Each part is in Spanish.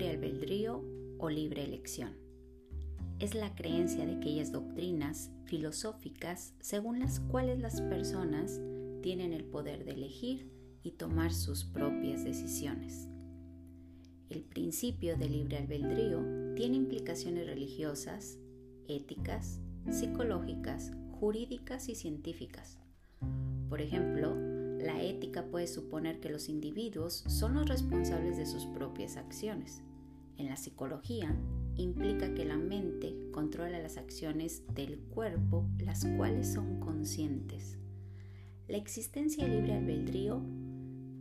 libre albedrío o libre elección. Es la creencia de aquellas doctrinas filosóficas según las cuales las personas tienen el poder de elegir y tomar sus propias decisiones. El principio de libre albedrío tiene implicaciones religiosas, éticas, psicológicas, jurídicas y científicas. Por ejemplo, la ética puede suponer que los individuos son los responsables de sus propias acciones. En la psicología, implica que la mente controla las acciones del cuerpo, las cuales son conscientes. La existencia libre albedrío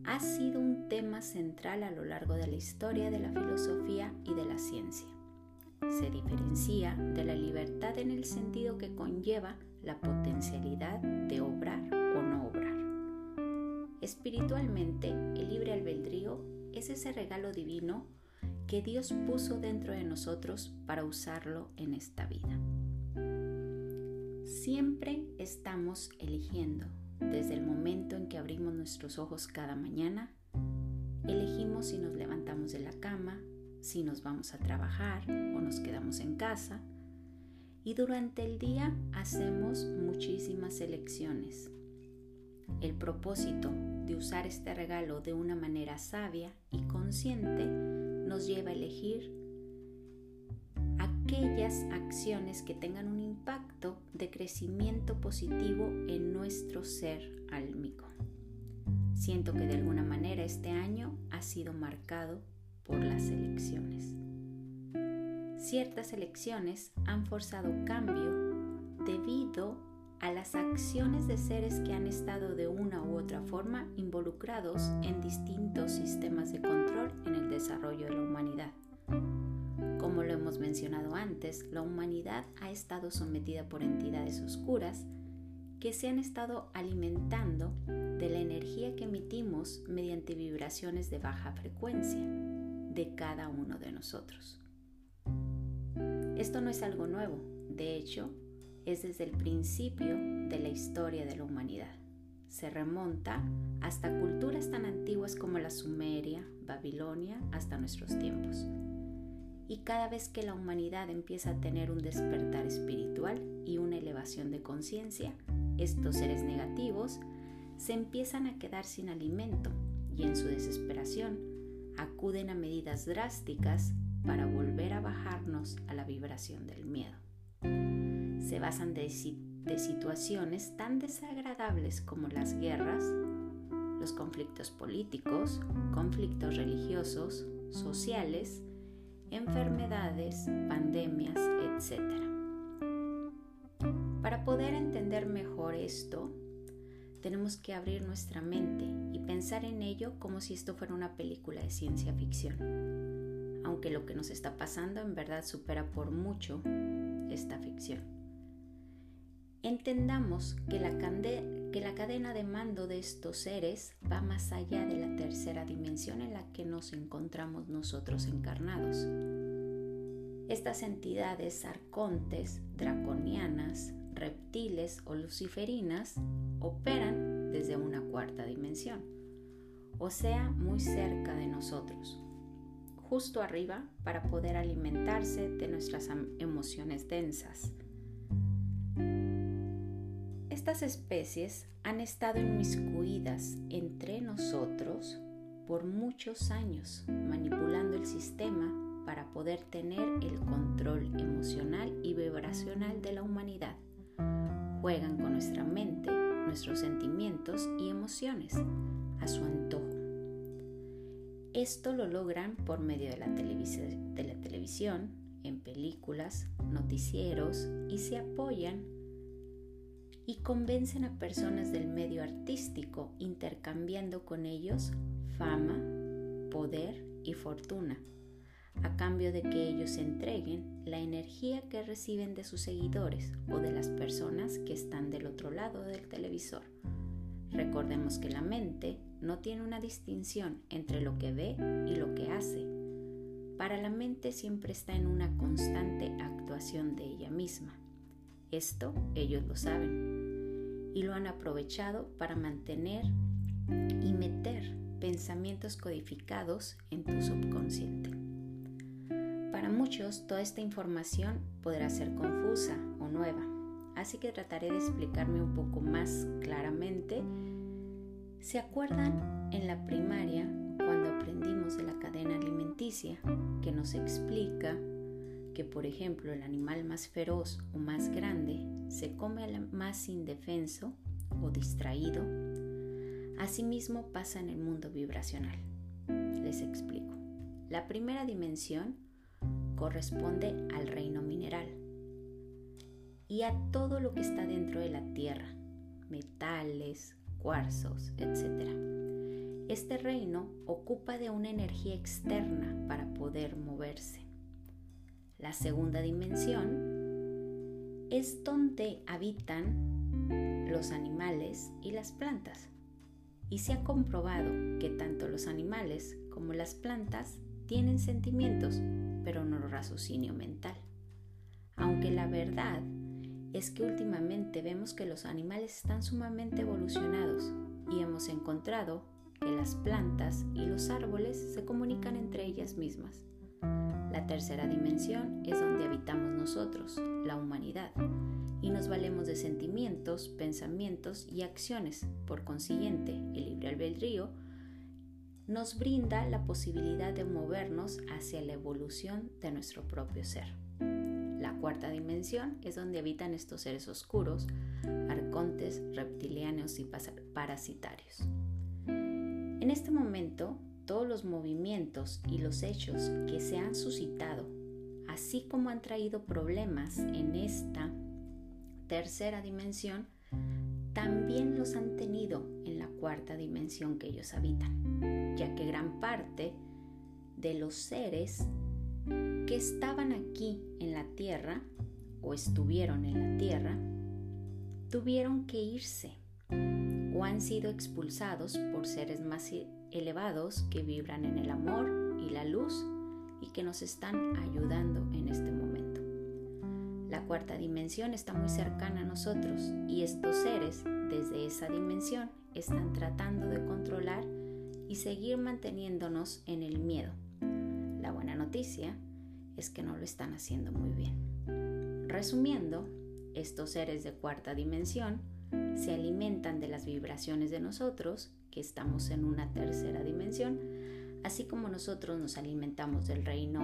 ha sido un tema central a lo largo de la historia de la filosofía y de la ciencia. Se diferencia de la libertad en el sentido que conlleva la potencialidad de obrar o no obrar. Espiritualmente, el libre albedrío es ese regalo divino que Dios puso dentro de nosotros para usarlo en esta vida. Siempre estamos eligiendo, desde el momento en que abrimos nuestros ojos cada mañana, elegimos si nos levantamos de la cama, si nos vamos a trabajar o nos quedamos en casa. Y durante el día hacemos muchísimas elecciones el propósito de usar este regalo de una manera sabia y consciente nos lleva a elegir aquellas acciones que tengan un impacto de crecimiento positivo en nuestro ser álmico. Siento que de alguna manera este año ha sido marcado por las elecciones. Ciertas elecciones han forzado cambio debido a las acciones de seres que han estado de una u otra forma involucrados en distintos sistemas de control en el desarrollo de la humanidad. Como lo hemos mencionado antes, la humanidad ha estado sometida por entidades oscuras que se han estado alimentando de la energía que emitimos mediante vibraciones de baja frecuencia de cada uno de nosotros. Esto no es algo nuevo, de hecho, es desde el principio de la historia de la humanidad. Se remonta hasta culturas tan antiguas como la Sumeria, Babilonia, hasta nuestros tiempos. Y cada vez que la humanidad empieza a tener un despertar espiritual y una elevación de conciencia, estos seres negativos se empiezan a quedar sin alimento y en su desesperación acuden a medidas drásticas para volver a bajarnos a la vibración del miedo se basan de, situaciones tan desagradables como las guerras, los conflictos políticos, conflictos religiosos, sociales, enfermedades, pandemias, etc. Para poder entender mejor esto, tenemos que abrir nuestra mente y pensar en ello como si esto fuera una película de ciencia ficción, aunque lo que nos está pasando en verdad supera por mucho esta ficción. Entendamos que la, cadena de mando de estos seres va más allá de la tercera dimensión en la que nos encontramos nosotros encarnados. Estas entidades arcontes, draconianas, reptiles o luciferinas operan desde una cuarta dimensión, o sea, muy cerca de nosotros, justo arriba para poder alimentarse de nuestras emociones densas estas especies han estado inmiscuidas entre nosotros por muchos años, manipulando el sistema para poder tener el control emocional y vibracional de la humanidad. Juegan con nuestra mente, nuestros sentimientos y emociones a su antojo. Esto lo logran por medio de la, de la televisión, en películas, noticieros y se apoyan y convencen a personas del medio artístico intercambiando con ellos fama, poder y fortuna, a cambio de que ellos entreguen la energía que reciben de sus seguidores o de las personas que están del otro lado del televisor. Recordemos que la mente no tiene una distinción entre lo que ve y lo que hace. Para la mente siempre está en una constante actuación de ella misma. Esto ellos lo saben y lo han aprovechado para mantener y meter pensamientos codificados en tu subconsciente. para muchos toda esta información podrá ser confusa o nueva, así que trataré de explicarme un poco más claramente. ¿Se acuerdan en la primaria cuando aprendimos de la cadena alimenticia que nos explica que, por ejemplo, el animal más feroz o más grande se come al más indefenso o distraído? Asimismo pasa en el mundo vibracional. Les explico. La primera dimensión corresponde al reino mineral y a todo lo que está dentro de la tierra, metales, cuarzos, etc. Este reino ocupa de una energía externa para poder moverse. La segunda dimensión es donde habitan los animales y las plantas. Y se ha comprobado que tanto los animales como las plantas tienen sentimientos, pero no raciocinio mental. Aunque la verdad es que últimamente vemos que los animales están sumamente evolucionados y hemos encontrado que las plantas y los árboles se comunican entre ellas mismas. La tercera dimensión es donde habitamos nosotros, la humanidad, y nos valemos de sentimientos, pensamientos y acciones. Por consiguiente, el libre albedrío nos brinda la posibilidad de movernos hacia la evolución de nuestro propio ser. La cuarta dimensión es donde habitan estos seres oscuros, arcontes, reptilianos y parasitarios. En este momento, todos los movimientos y los hechos que se han suscitado, así como han traído problemas en esta tercera dimensión, también los han tenido en la cuarta dimensión que ellos habitan, ya que gran parte de los seres que estaban aquí en la tierra o estuvieron en la tierra tuvieron que irse o han sido expulsados por seres más elevados que vibran en el amor y la luz y que nos están ayudando en este momento. La cuarta dimensión está muy cercana a nosotros y estos seres desde esa dimensión están tratando de controlar y seguir manteniéndonos en el miedo. La buena noticia es que no lo están haciendo muy bien. Resumiendo, estos seres de cuarta dimensión se alimentan de las vibraciones de nosotros, que estamos en una tercera dimensión, así como nosotros nos alimentamos del reino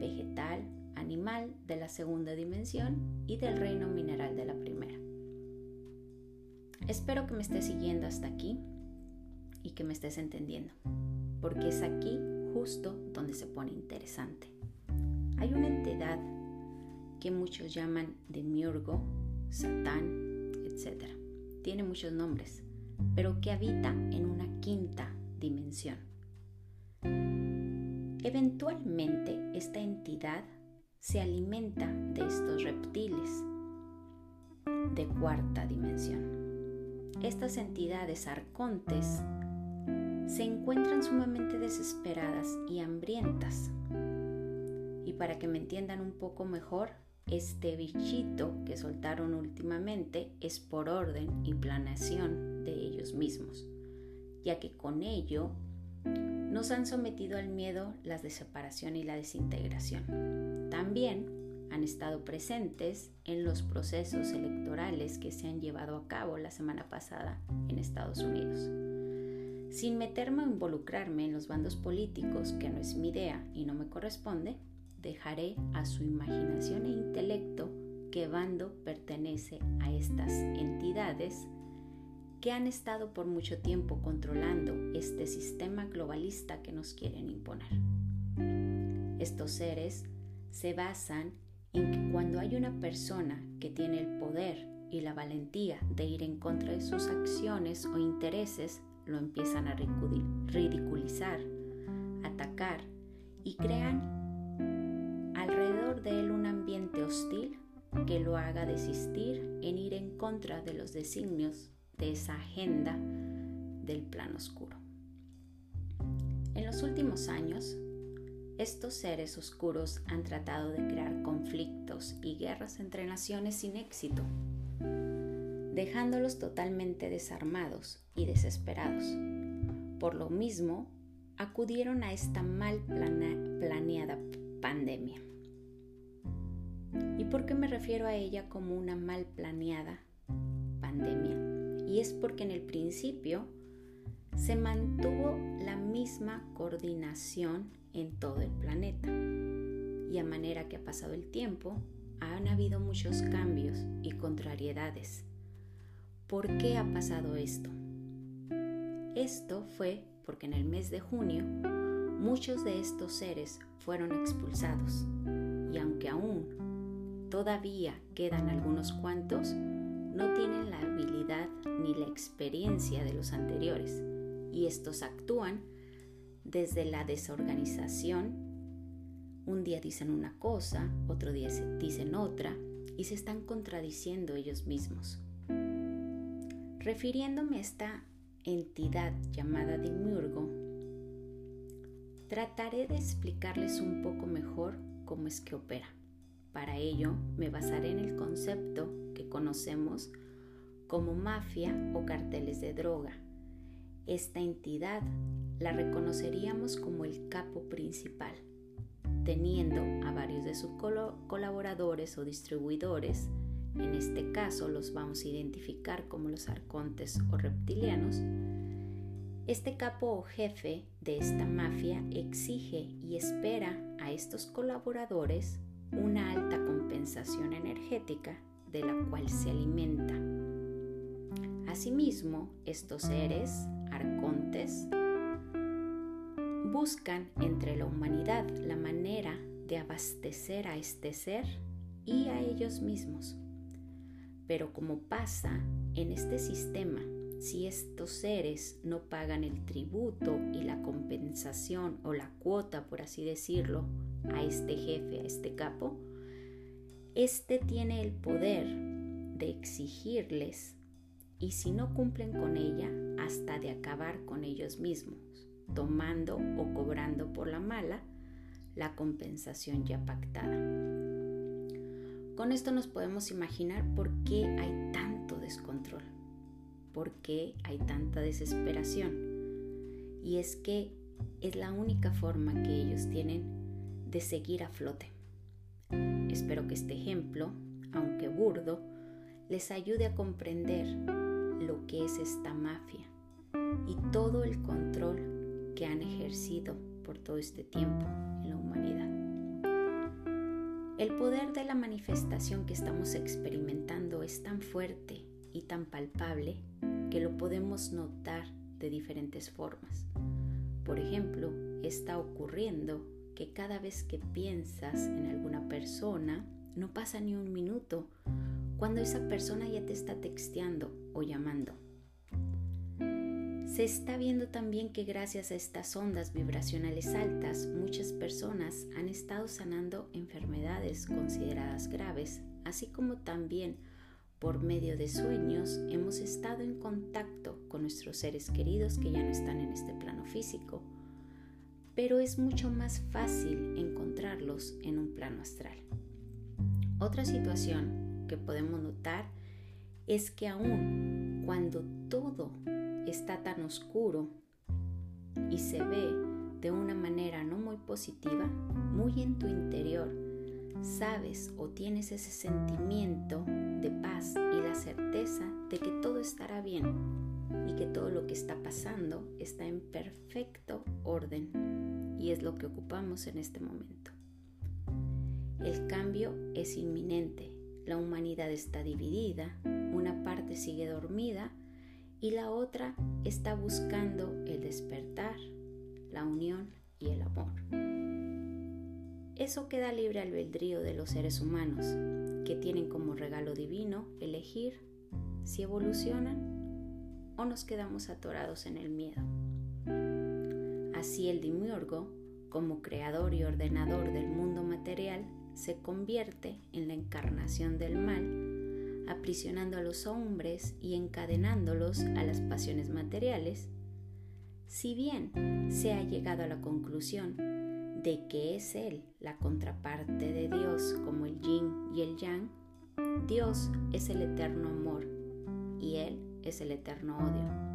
vegetal, animal de la segunda dimensión y del reino mineral de la primera. Espero que me estés siguiendo hasta aquí y que me estés entendiendo, porque es aquí justo donde se pone interesante. Hay una entidad que muchos llaman demiurgo, satán, etc. Tiene muchos nombres, pero que habita en una quinta dimensión. Eventualmente esta entidad se alimenta de estos reptiles de cuarta dimensión. Estas entidades arcontes se encuentran sumamente desesperadas y hambrientas. Y para que me entiendan un poco mejor, este bichito que soltaron últimamente es por orden y planeación de ellos mismos, ya que con ello nos han sometido al miedo, la separación y la desintegración. También han estado presentes en los procesos electorales que se han llevado a cabo la semana pasada en Estados Unidos. Sin meterme o involucrarme en los bandos políticos, que no es mi idea y no me corresponde, dejaré a su imaginación e intelecto qué bando pertenece a estas entidades que han estado por mucho tiempo controlando este sistema globalista que nos quieren imponer. Estos seres se basan en que cuando hay una persona que tiene el poder y la valentía de ir en contra de sus acciones o intereses, lo empiezan a ridiculizar, atacar y crean de él un ambiente hostil que lo haga desistir en ir en contra de los designios de esa agenda del plan oscuro. En los últimos años, estos seres oscuros han tratado de crear conflictos y guerras entre naciones sin éxito, dejándolos totalmente desarmados y desesperados. Por lo mismo, acudieron a esta mal planeada pandemia. ¿Y por qué me refiero a ella como una mal planeada pandemia? Y es porque en el principio se mantuvo la misma coordinación en todo el planeta. Y a manera que ha pasado el tiempo, han habido muchos cambios y contrariedades. ¿Por qué ha pasado esto? Esto fue porque en el mes de junio muchos de estos seres fueron expulsados y aunque aún todavía quedan algunos cuantos, no tienen la habilidad ni la experiencia de los anteriores y estos actúan desde la desorganización. Un día dicen una cosa, otro día dicen otra y se están contradiciendo ellos mismos. Refiriéndome a esta entidad llamada Demiurgo, trataré de explicarles un poco mejor cómo es que opera. Para ello me basaré en el concepto que conocemos como mafia o carteles de droga. Esta entidad la reconoceríamos como el capo principal, teniendo a varios de sus colaboradores o distribuidores en este caso los vamos a identificar como los arcontes o reptilianos, este capo o jefe de esta mafia exige y espera a estos colaboradores una alta compensación energética de la cual se alimenta. Asimismo, estos seres, arcontes, buscan entre la humanidad la manera de abastecer a este ser y a ellos mismos. Pero como pasa en este sistema, si estos seres no pagan el tributo y la compensación o la cuota, por así decirlo, a este jefe, a este capo, este tiene el poder de exigirles y si no cumplen con ella, hasta de acabar con ellos mismos, tomando o cobrando por la mala la compensación ya pactada. Con esto nos podemos imaginar por qué hay tanto descontrol, por qué hay tanta desesperación. Y es que es la única forma que ellos tienen de seguir a flote. Espero que este ejemplo, aunque burdo, les ayude a comprender lo que es esta mafia y todo el control que han ejercido por todo este tiempo en la humanidad. El poder de la manifestación que estamos experimentando es tan fuerte y tan palpable que lo podemos notar de diferentes formas. Por ejemplo, está ocurriendo que cada vez que piensas en alguna persona, no pasa ni un minuto cuando esa persona ya te está texteando o llamando. Se está viendo también que gracias a estas ondas vibracionales altas, muchas personas han estado sanando enfermedades consideradas graves, así como también por medio de sueños hemos estado en contacto con nuestros seres queridos que ya no están en este plano físico, pero es mucho más fácil encontrarlos en un plano astral. Otra situación que podemos notar es que aún cuando todo está tan oscuro y se ve de una manera no muy positiva, muy en tu interior, sabes o tienes ese sentimiento de paz y la certeza de que todo estará bien y que todo lo que está pasando está en perfecto orden y es lo que ocupamos en este momento. El cambio es inminente, la humanidad está dividida, una parte sigue dormida y la otra está buscando el despertar, la unión y el amor. Eso queda libre albedrío de los seres humanos, que tienen como regalo divino elegir si evolucionan o nos quedamos atorados en el miedo. Así el demiurgo, como creador y ordenador del mundo material, se convierte en la encarnación del mal aprisionando a los hombres y encadenándolos a las pasiones materiales, si bien se ha llegado a la conclusión de que es Él la contraparte de Dios como el yin y el yang, Dios es el eterno amor y Él es el eterno odio.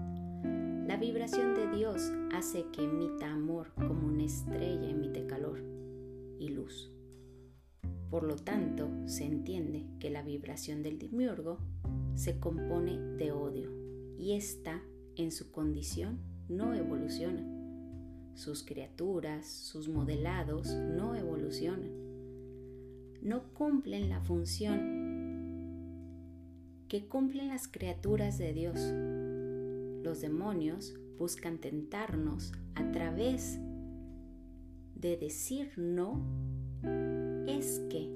La vibración de Dios hace que emita amor como una estrella emite calor. y luz. Por lo tanto, se entiende que la vibración del demiurgo se compone de odio y esta, en su condición, no evoluciona. Sus criaturas, sus modelados no evolucionan. No cumplen la función que cumplen las criaturas de Dios. Los demonios buscan tentarnos a través de decir no es que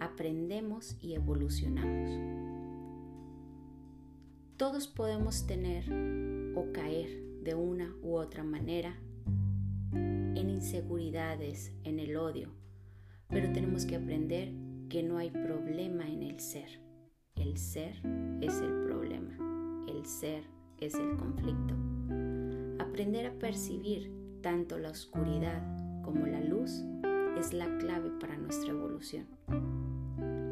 aprendemos y evolucionamos. Todos podemos tener o caer de una u otra manera en inseguridades, en el odio, pero tenemos que aprender que no hay problema en el ser. El ser es el problema, el ser es el conflicto. Aprender a percibir tanto la oscuridad como la luz es la clave para nuestra evolución.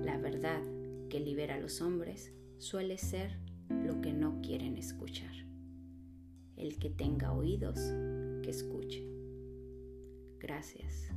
La verdad que libera a los hombres suele ser lo que no quieren escuchar. El que tenga oídos, que escuche. Gracias.